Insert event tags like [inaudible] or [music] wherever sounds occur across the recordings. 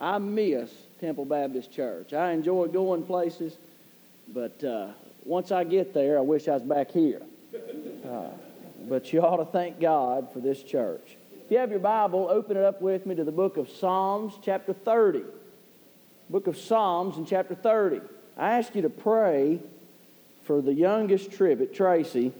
I miss Temple Baptist Church. I enjoy going places, but uh, once I get there, I wish I was back here. Uh, but you ought to thank God for this church. If you have your Bible, open it up with me to the book of Psalms, chapter 30. Book of Psalms in chapter 30. I ask you to pray for the youngest Trivette, Tracy.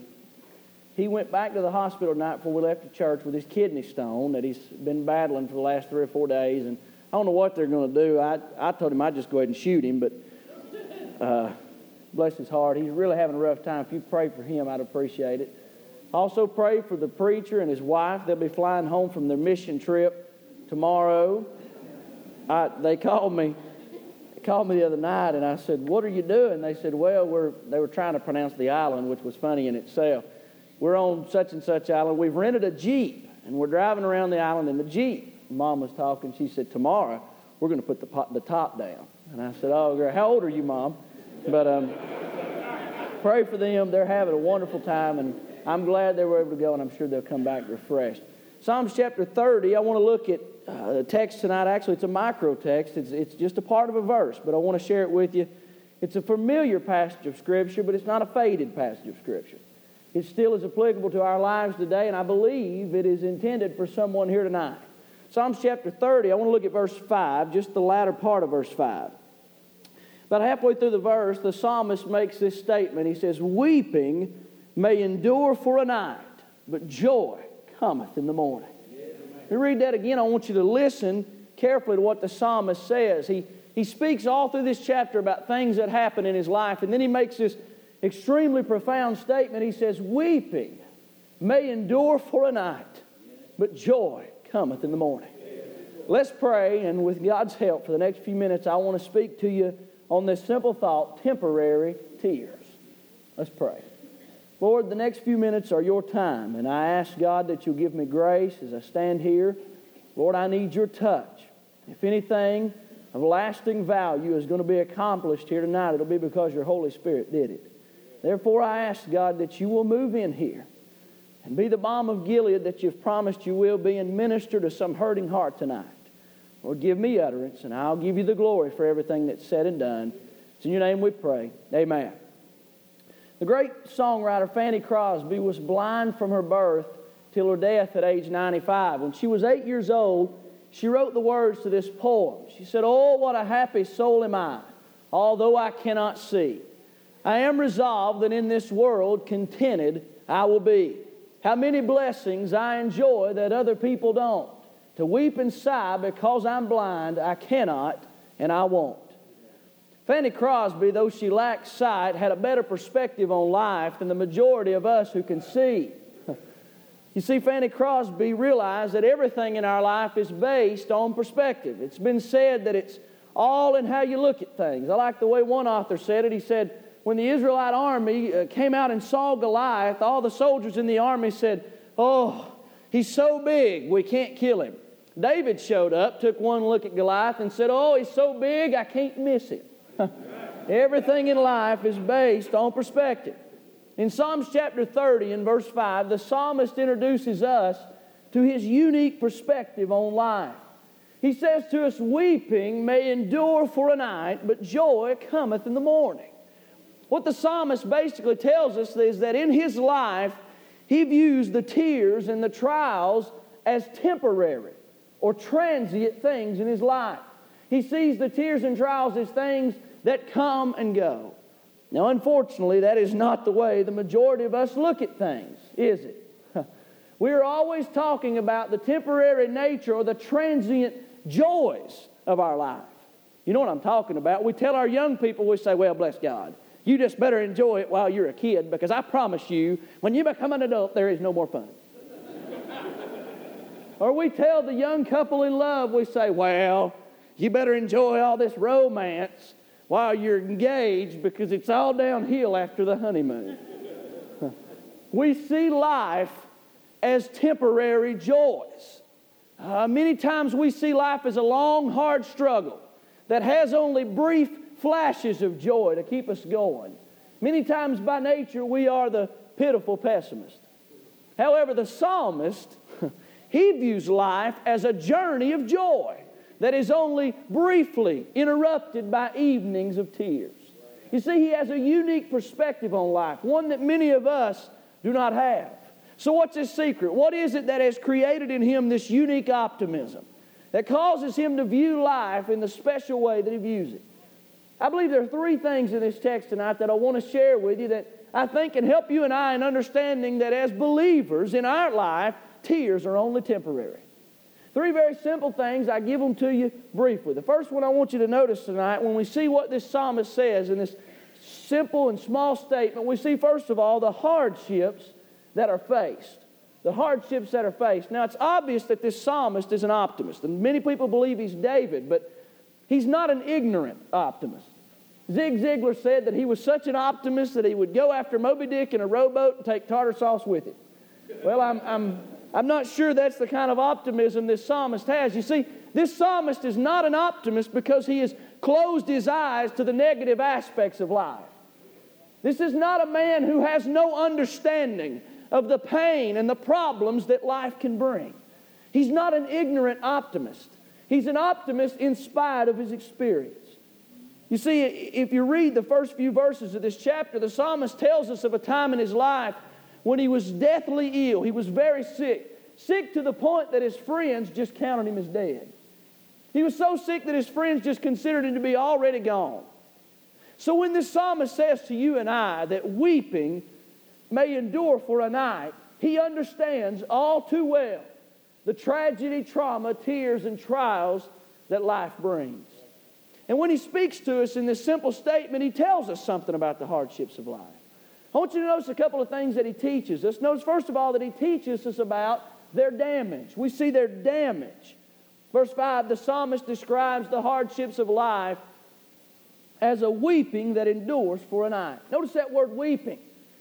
He went back to the hospital tonight before we left the church with his kidney stone that he's been battling for the last three or four days. And I don't know what they're going to do. I, I told him I'd just go ahead and shoot him, but uh, bless his heart. He's really having a rough time. If you pray for him, I'd appreciate it. Also, pray for the preacher and his wife. They'll be flying home from their mission trip tomorrow. I, they called me called me the other night and I said, What are you doing? They said, Well, we're, they were trying to pronounce the island, which was funny in itself. We're on such and such island. We've rented a Jeep and we're driving around the island in the Jeep. Mom was talking. She said, Tomorrow we're going to put the, pot, the top down. And I said, Oh, girl, how old are you, Mom? But um, pray for them. They're having a wonderful time and I'm glad they were able to go and I'm sure they'll come back refreshed. Psalms chapter 30, I want to look at uh, the text tonight. Actually, it's a micro text, it's, it's just a part of a verse, but I want to share it with you. It's a familiar passage of Scripture, but it's not a faded passage of Scripture. It still is applicable to our lives today, and I believe it is intended for someone here tonight. Psalms chapter 30, I want to look at verse 5, just the latter part of verse 5. About halfway through the verse, the psalmist makes this statement. He says, Weeping may endure for a night, but joy cometh in the morning. Let me read that again. I want you to listen carefully to what the psalmist says. He, he speaks all through this chapter about things that happen in his life, and then he makes this extremely profound statement. He says, Weeping may endure for a night, but joy cometh in the morning. Let's pray, and with God's help, for the next few minutes, I want to speak to you on this simple thought temporary tears. Let's pray. Lord, the next few minutes are your time, and I ask God that you'll give me grace as I stand here. Lord, I need your touch. If anything of lasting value is going to be accomplished here tonight, it'll be because your Holy Spirit did it. Therefore, I ask God that you will move in here and be the balm of Gilead that you've promised you will be and minister to some hurting heart tonight. Lord, give me utterance, and I'll give you the glory for everything that's said and done. It's in your name we pray. Amen. The great songwriter Fanny Crosby was blind from her birth till her death at age 95. When she was eight years old, she wrote the words to this poem. She said, Oh, what a happy soul am I, although I cannot see. I am resolved that in this world contented I will be. How many blessings I enjoy that other people don't. To weep and sigh because I'm blind, I cannot and I won't. Fanny Crosby, though she lacked sight, had a better perspective on life than the majority of us who can see. [laughs] You see, Fanny Crosby realized that everything in our life is based on perspective. It's been said that it's all in how you look at things. I like the way one author said it. He said, when the Israelite army uh, came out and saw Goliath, all the soldiers in the army said, Oh, he's so big, we can't kill him. David showed up, took one look at Goliath, and said, Oh, he's so big, I can't miss him. [laughs] Everything in life is based on perspective. In Psalms chapter 30 and verse 5, the psalmist introduces us to his unique perspective on life. He says to us, Weeping may endure for a night, but joy cometh in the morning. What the psalmist basically tells us is that in his life, he views the tears and the trials as temporary or transient things in his life. He sees the tears and trials as things that come and go. Now, unfortunately, that is not the way the majority of us look at things, is it? We're always talking about the temporary nature or the transient joys of our life. You know what I'm talking about? We tell our young people, we say, well, bless God. You just better enjoy it while you're a kid because I promise you, when you become an adult, there is no more fun. [laughs] or we tell the young couple in love, we say, well, you better enjoy all this romance while you're engaged because it's all downhill after the honeymoon. [laughs] we see life as temporary joys. Uh, many times we see life as a long, hard struggle that has only brief flashes of joy to keep us going. Many times by nature we are the pitiful pessimist. However, the psalmist, [laughs] he views life as a journey of joy. that is only briefly interrupted by evenings of tears. You see, he has a unique perspective on life, one that many of us do not have. So, what's his secret? What is it that has created in him this unique optimism that causes him to view life in the special way that he views it? I believe there are three things in this text tonight that I want to share with you that I think can help you and I in understanding that as believers in our life, tears are only temporary. Three very simple things. I give them to you briefly. The first one I want you to notice tonight, when we see what this psalmist says in this simple and small statement, we see, first of all, the hardships that are faced. The hardships that are faced. Now, it's obvious that this psalmist is an optimist, and many people believe he's David, but he's not an ignorant optimist. Zig Ziglar said that he was such an optimist that he would go after Moby Dick in a rowboat and take tartar sauce with him. Well, I'm, I'm I'm not sure that's the kind of optimism this psalmist has. You see, this psalmist is not an optimist because he has closed his eyes to the negative aspects of life. This is not a man who has no understanding of the pain and the problems that life can bring. He's not an ignorant optimist. He's an optimist in spite of his experience. You see, if you read the first few verses of this chapter, the psalmist tells us of a time in his life when he was deathly ill. He was very sick, sick to the point that his friends just counted him as dead. He was so sick that his friends just considered him to be already gone. So when this psalmist says to you and I that weeping may endure for a night, he understands all too well the tragedy, trauma, tears, and trials that life brings. And when he speaks to us in this simple statement, he tells us something about the hardships of life. I want you to notice a couple of things that he teaches us. Notice, first of all, that he teaches us about their damage. We see their damage. Verse 5 the psalmist describes the hardships of life as a weeping that endures for a night. Notice that word weeping.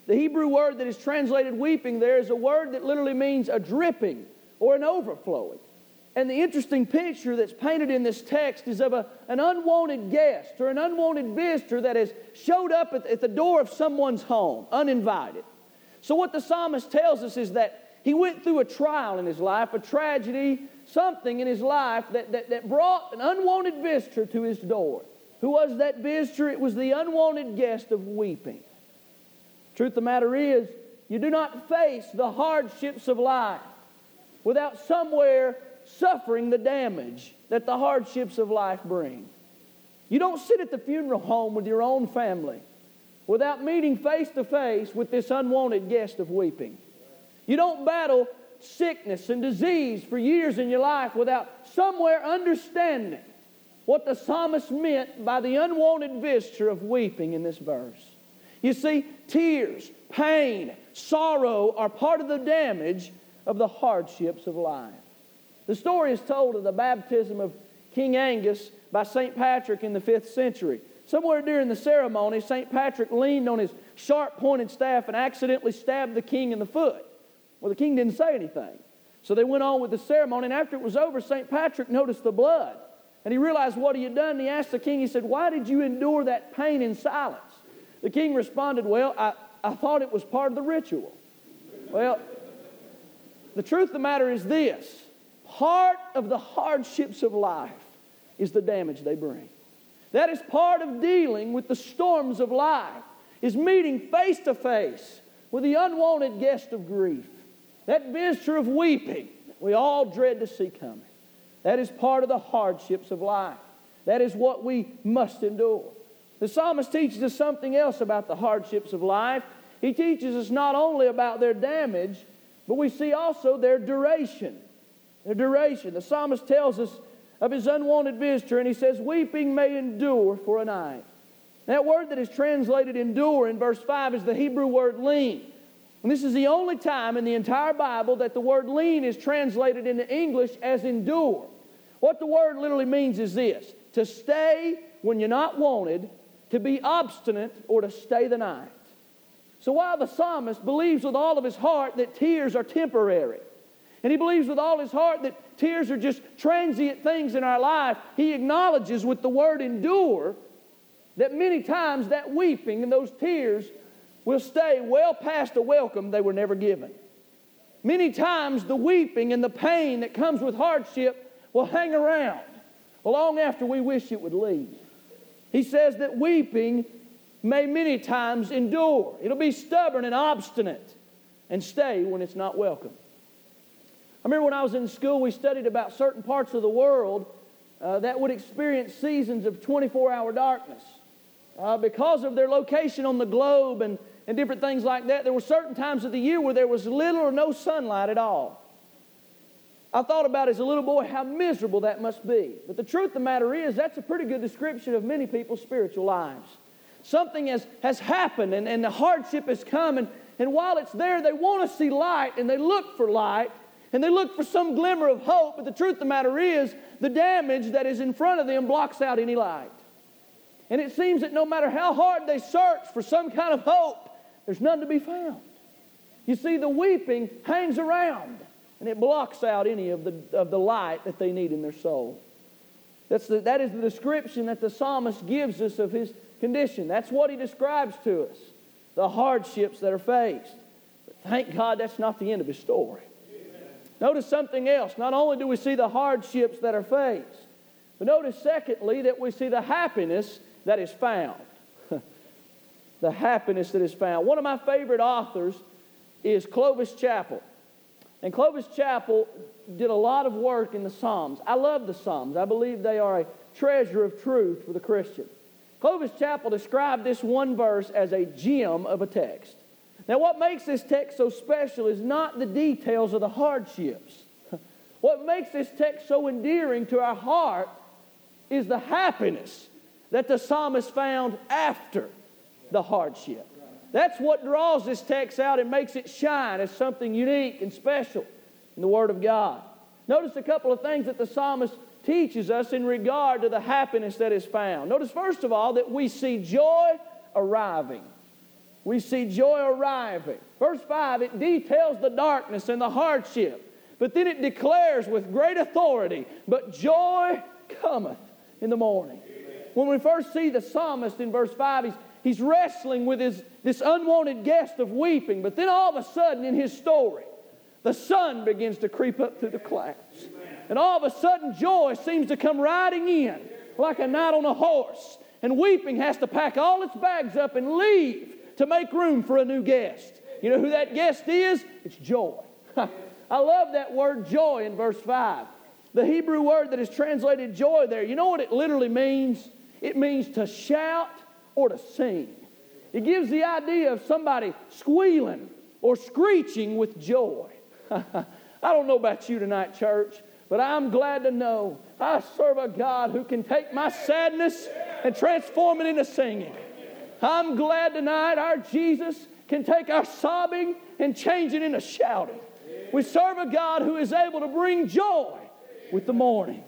The Hebrew word that is translated weeping there is a word that literally means a dripping or an overflowing. And the interesting picture that's painted in this text is of a, an unwanted guest or an unwanted visitor that has showed up at, at the door of someone's home, uninvited. So, what the psalmist tells us is that he went through a trial in his life, a tragedy, something in his life that, that, that brought an unwanted visitor to his door. Who was that visitor? It was the unwanted guest of weeping. Truth of the matter is, you do not face the hardships of life without somewhere suffering the damage that the hardships of life bring. You don't sit at the funeral home with your own family without meeting face to face with this unwanted guest of weeping. You don't battle sickness and disease for years in your life without somewhere understanding what the psalmist meant by the unwanted visitor of weeping in this verse. You see, tears, pain, sorrow are part of the damage of the hardships of life. The story is told of the baptism of King Angus by St. Patrick in the 5th century. Somewhere during the ceremony, St. Patrick leaned on his sharp pointed staff and accidentally stabbed the king in the foot. Well, the king didn't say anything. So they went on with the ceremony, and after it was over, St. Patrick noticed the blood. And he realized what he had done, and he asked the king, he said, Why did you endure that pain in silence? The king responded, Well, I, I thought it was part of the ritual. Well, the truth of the matter is this Part of the hardships of life is the damage they bring. That is part of dealing with the storms of life, is meeting face to face with the unwanted guest of grief, that visitor of weeping we all dread to see coming. That is part of the hardships of life. That is what we must endure. The psalmist teaches us something else about the hardships of life. He teaches us not only about their damage, but we see also their duration their duration. The psalmist tells us of his unwanted visitor, and he says, Weeping may endure for a night. That word that is translated endure in verse 5 is the Hebrew word lean. And this is the only time in the entire Bible that the word lean is translated into English as endure. What the word literally means is this to stay when you're not wanted, to be obstinate, or to stay the night. So while the psalmist believes with all of his heart that tears are temporary, and he believes with all his heart that tears are just transient things in our life. He acknowledges with the word endure that many times that weeping and those tears will stay well past the welcome they were never given. Many times the weeping and the pain that comes with hardship will hang around long after we wish it would leave. He says that weeping may many times endure. It'll be stubborn and obstinate and stay when it's not welcome. I remember when I was in school, we studied about certain parts of the world uh, that would experience seasons of 24 hour darkness. Uh, because of their location on the globe and, and different things like that, there were certain times of the year where there was little or no sunlight at all. I thought about as a little boy how miserable that must be. But the truth of the matter is, that's a pretty good description of many people's spiritual lives. Something has, has happened and, and the hardship has come, and, and while it's there, they want to see light and they look for light and they look for some glimmer of hope. But the truth of the matter is, the damage that is in front of them blocks out any light. And it seems that no matter how hard they search for some kind of hope, there's none to be found. You see, the weeping hangs around and it blocks out any of the, of the light that they need in their soul. That's the, that is the description that the psalmist gives us of his condition. That's what he describes to us the hardships that are faced. But thank God that's not the end of his story. Notice something else. Not only do we see the hardships that are faced, but notice, secondly, that we see the happiness that is found. [laughs] the happiness that is found. One of my favorite authors is Clovis Chappell. And Clovis Chappell did a lot of work in the Psalms. I love the Psalms. I believe they are a treasure of truth for the Christian. Clovis Chappell described this one verse as a gem of a text. Now, what makes this text so special is not the details of the hardships. [laughs] What makes this text so endearing to our heart is the happiness that the psalmist found after the hardship. That's what draws this text out and makes it shine as something unique and special in the Word of God. Notice a couple of things that the psalmist teaches us in regard to the happiness that is found. Notice, first of all, that we see joy arriving. We see joy arriving. Verse 5, it details the darkness and the hardship, but then it declares with great authority, but joy cometh in the morning. When we first see the psalmist in verse 5, he's, he's wrestling with his, this unwanted guest of weeping. But then all of a sudden in his story, the sun begins to creep up through the clouds. And all of a sudden, joy seems to come riding in like a knight on a horse. And weeping has to pack all its bags up and leave to make room for a new guest. You know who that guest is? It's joy. [laughs] I love that word joy in verse 5. The Hebrew word that is translated joy there, you know what it literally means? It means to shout or to sing. It gives the idea of somebody squealing or screeching with joy. [laughs] I don't know about you tonight, church, but I'm glad to know I serve a God who can take my sadness and transform it into singing. I'm glad tonight our Jesus can take our sobbing and change it into shouting. We serve a God who is able to bring joy with the morning.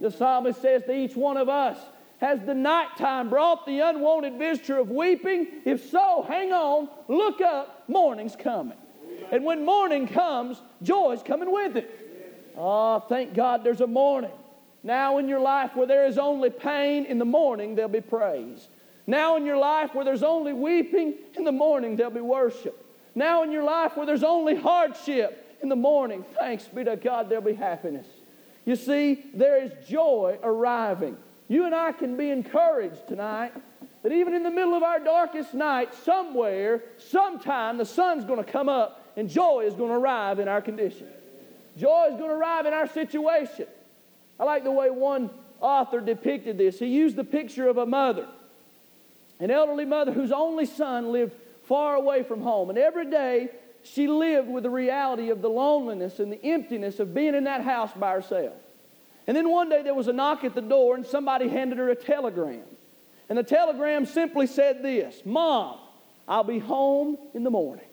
The psalmist says to each one of us, has the nighttime brought the unwanted visitor of weeping? If so, hang on, look up, morning's coming. And when morning comes, joy's coming with it. Oh, thank God there's a morning. Now in your life where there is only pain, in the morning there'll be praise. Now in your life where there's only weeping, in the morning there'll be worship. Now in your life where there's only hardship, in the morning, thanks be to God, there'll be happiness. You see, there is joy arriving. You and I can be encouraged tonight that even in the middle of our darkest night, somewhere, sometime, the sun's going to come up and joy is going to arrive in our condition. Joy is going to arrive in our situation. I like the way one author depicted this. He used the picture of a mother, an elderly mother whose only son lived far away from home. And every day she lived with the reality of the loneliness and the emptiness of being in that house by herself. And then one day there was a knock at the door and somebody handed her a telegram. And the telegram simply said this Mom, I'll be home in the morning.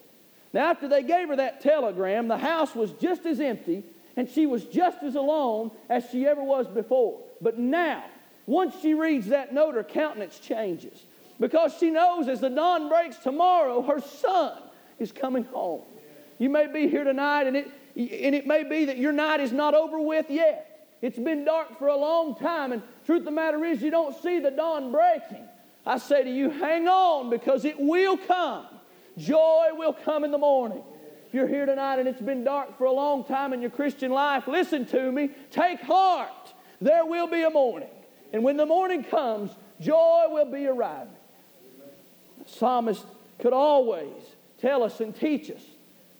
Now, after they gave her that telegram, the house was just as empty and she was just as alone as she ever was before. But now, once she reads that note, her countenance changes because she knows as the dawn breaks tomorrow, her son is coming home. You may be here tonight, and it, and it may be that your night is not over with yet. It's been dark for a long time, and truth of the matter is, you don't see the dawn breaking. I say to you, hang on because it will come. Joy will come in the morning. If you're here tonight and it's been dark for a long time in your Christian life, listen to me. Take heart there will be a morning. And when the morning comes, joy will be arriving. Psalmist could always tell us and teach us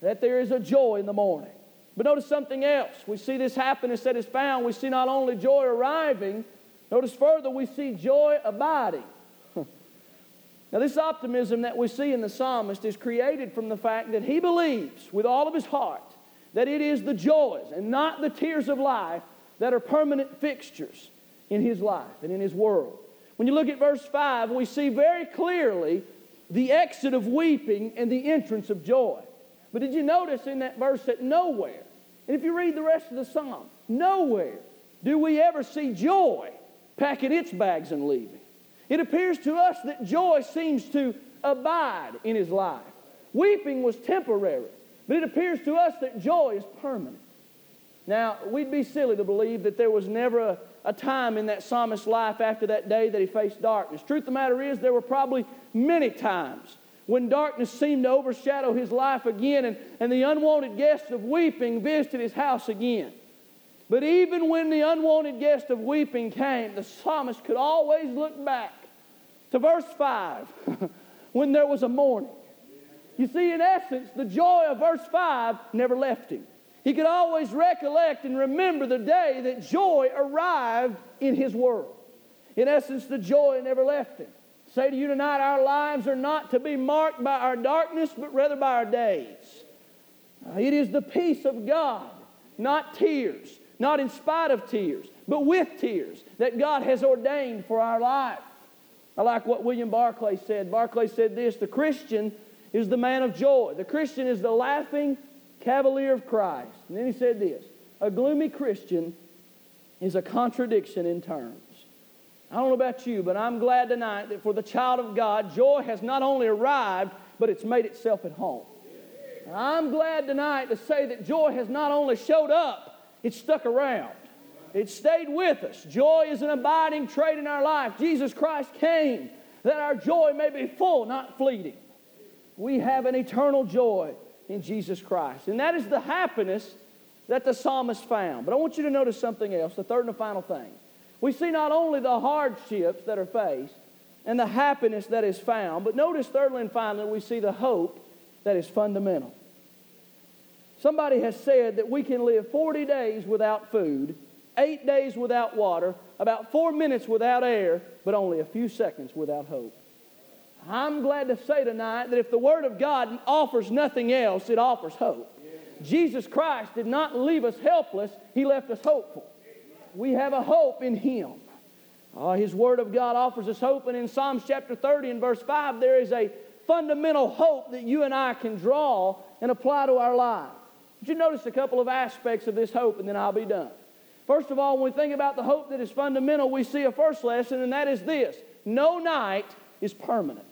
that there is a joy in the morning. But notice something else. We see this happiness that is found. We see not only joy arriving, notice further, we see joy abiding. [laughs] now, this optimism that we see in the psalmist is created from the fact that he believes with all of his heart that it is the joys and not the tears of life that are permanent fixtures in his life and in his world. When you look at verse 5, we see very clearly the exit of weeping and the entrance of joy. But did you notice in that verse that nowhere, and if you read the rest of the psalm, nowhere do we ever see joy packing its bags and leaving. It appears to us that joy seems to abide in his life. Weeping was temporary, but it appears to us that joy is permanent. Now, we'd be silly to believe that there was never a, a time in that psalmist's life after that day that he faced darkness. Truth of the matter is, there were probably many times when darkness seemed to overshadow his life again and, and the unwanted guest of weeping visited his house again. But even when the unwanted guest of weeping came, the psalmist could always look back to verse 5 [laughs] when there was a morning. You see, in essence, the joy of verse 5 never left him. He could always recollect and remember the day that joy arrived in his world. In essence, the joy never left him say to you tonight, our lives are not to be marked by our darkness, but rather by our days. Uh, it is the peace of God, not tears, not in spite of tears, but with tears that God has ordained for our life. I like what William Barclay said. Barclay said this The Christian is the man of joy, the Christian is the laughing cavalier of Christ. And then he said this A gloomy Christian is a contradiction in terms. I don't know about you, but I'm glad tonight that for the child of God, joy has not only arrived, but it's made itself at home. I'm glad tonight to say that joy has not only showed up, it's stuck around. It stayed with us. Joy is an abiding trait in our life. Jesus Christ came that our joy may be full, not fleeting. We have an eternal joy in Jesus Christ. And that is the happiness that the psalmist found. But I want you to notice something else, the third and the final thing. We see not only the hardships that are faced and the happiness that is found, but notice thirdly and finally, we see the hope that is fundamental. Somebody has said that we can live 40 days without food, eight days without water, about four minutes without air, but only a few seconds without hope. I'm glad to say tonight that if the Word of God offers nothing else, it offers hope. Jesus Christ did not leave us helpless, He left us hopeful we have a hope in Him. Uh, his Word of God offers us hope, and in Psalms chapter 30 and verse 5, there is a fundamental hope that you and I can draw and apply to our lives. Would you notice a couple of aspects of this hope, and then I'll be done. First of all, when we think about the hope that is fundamental, we see a first lesson, and that is this no night is permanent.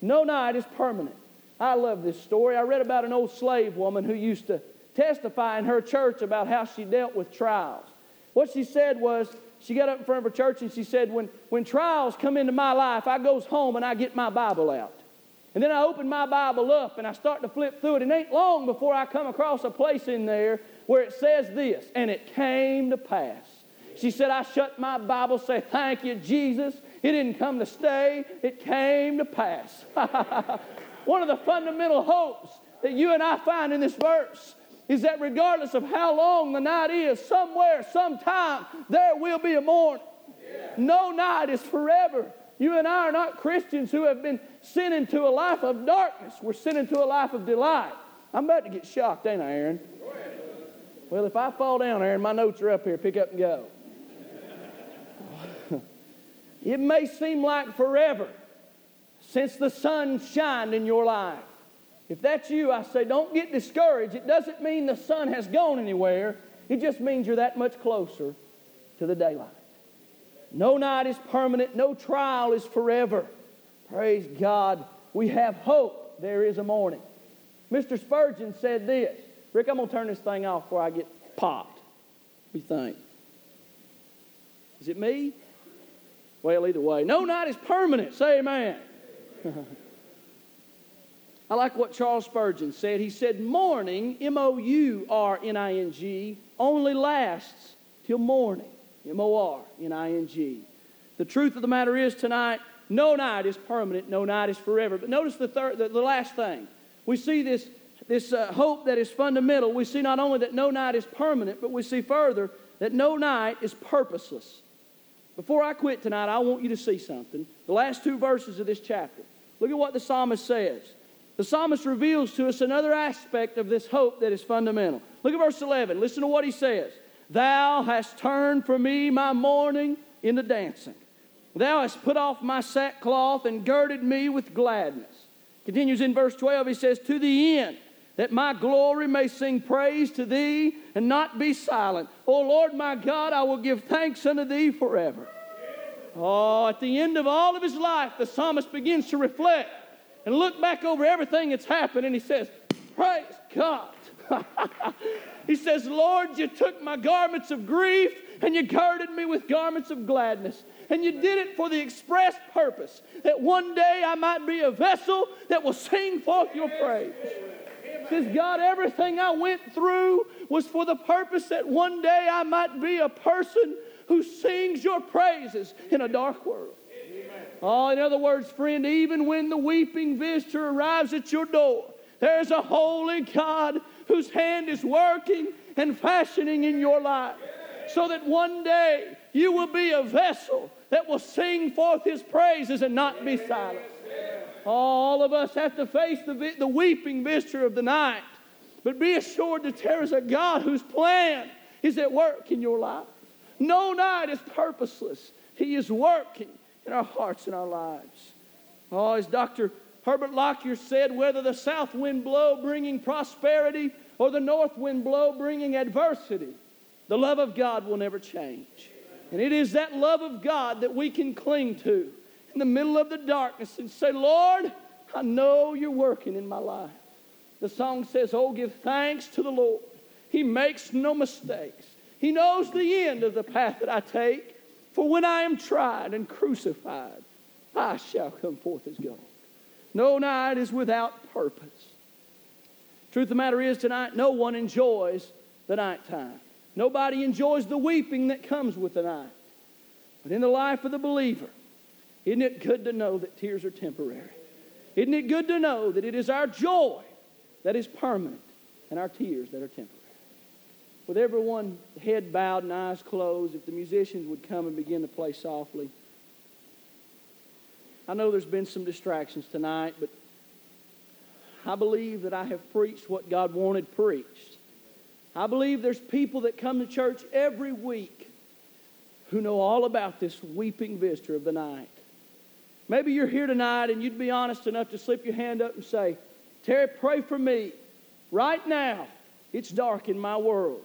No night is permanent. I love this story. I read about an old slave woman who used to testify in her church about how she dealt with trials. What she said was, she got up in front of her church and she said, when, when trials come into my life, I goes home and I get my Bible out. And then I open my Bible up and I start to flip through it. And it ain't long before I come across a place in there where it says this, and it came to pass. She said, I shut my Bible, say, Thank you, Jesus. It didn't come to stay, it came to pass. [laughs] One of the fundamental hopes that you and I find in this verse is that regardless of how long the night is, somewhere, sometime, there will be a morning. Yeah. No night is forever. You and I are not Christians who have been sent into a life of darkness. We're sent into a life of delight. I'm about to get shocked, ain't I, Aaron? Well, if I fall down, Aaron, my notes are up here. Pick up and go. It may seem like forever since the sun shined in your life. If that's you, I say don't get discouraged. It doesn't mean the sun has gone anywhere, it just means you're that much closer to the daylight. No night is permanent, no trial is forever. Praise God. We have hope. There is a morning. Mr. Spurgeon said this. Rick, I'm going to turn this thing off before I get popped. You think? Is it me? Well, either way. No night is permanent. Say amen. [laughs] I like what Charles Spurgeon said. He said, Morning, M O U R N I N G, only lasts till morning. M O R N I N G. The truth of the matter is tonight, no night is permanent, no night is forever. But notice the, third, the, the last thing. We see this, this uh, hope that is fundamental. We see not only that no night is permanent, but we see further that no night is purposeless. Before I quit tonight, I want you to see something. The last two verses of this chapter. Look at what the psalmist says. The psalmist reveals to us another aspect of this hope that is fundamental. Look at verse 11. Listen to what he says Thou hast turned for me my mourning into dancing. Thou hast put off my sackcloth and girded me with gladness. Continues in verse 12, he says, To the end that my glory may sing praise to thee and not be silent. O Lord my God, I will give thanks unto thee forever. Oh, at the end of all of his life, the psalmist begins to reflect and look back over everything that's happened, and he says, Praise God. [laughs] he says, Lord, you took my garments of grief and you girded me with garments of gladness. And you did it for the express purpose that one day I might be a vessel that will sing forth your praise. Says God, everything I went through was for the purpose that one day I might be a person who sings your praises in a dark world. Oh, in other words, friend, even when the weeping visitor arrives at your door, there's a holy God whose hand is working and fashioning in your life so that one day you will be a vessel that will sing forth his praises and not be silent. All of us have to face the, the weeping visitor of the night. But be assured that there is a God whose plan is at work in your life. No night is purposeless. He is working in our hearts and our lives. Oh, as Dr. Herbert Lockyer said, whether the south wind blow bringing prosperity or the north wind blow bringing adversity, the love of God will never change. And it is that love of God that we can cling to in the middle of the darkness and say, Lord, I know you're working in my life. The song says, Oh, give thanks to the Lord. He makes no mistakes. He knows the end of the path that I take. For when I am tried and crucified, I shall come forth as gold. No night is without purpose. Truth of the matter is, tonight, no one enjoys the nighttime. Nobody enjoys the weeping that comes with the night. But in the life of the believer, isn't it good to know that tears are temporary? Isn't it good to know that it is our joy that is permanent and our tears that are temporary? with everyone head bowed and eyes closed, if the musicians would come and begin to play softly. I know there's been some distractions tonight, but I believe that I have preached what God wanted preached. I believe there's people that come to church every week who know all about this weeping visitor of the night. Maybe you're here tonight and you'd be honest enough to slip your hand up and say, Terry, pray for me. Right now, it's dark in my world.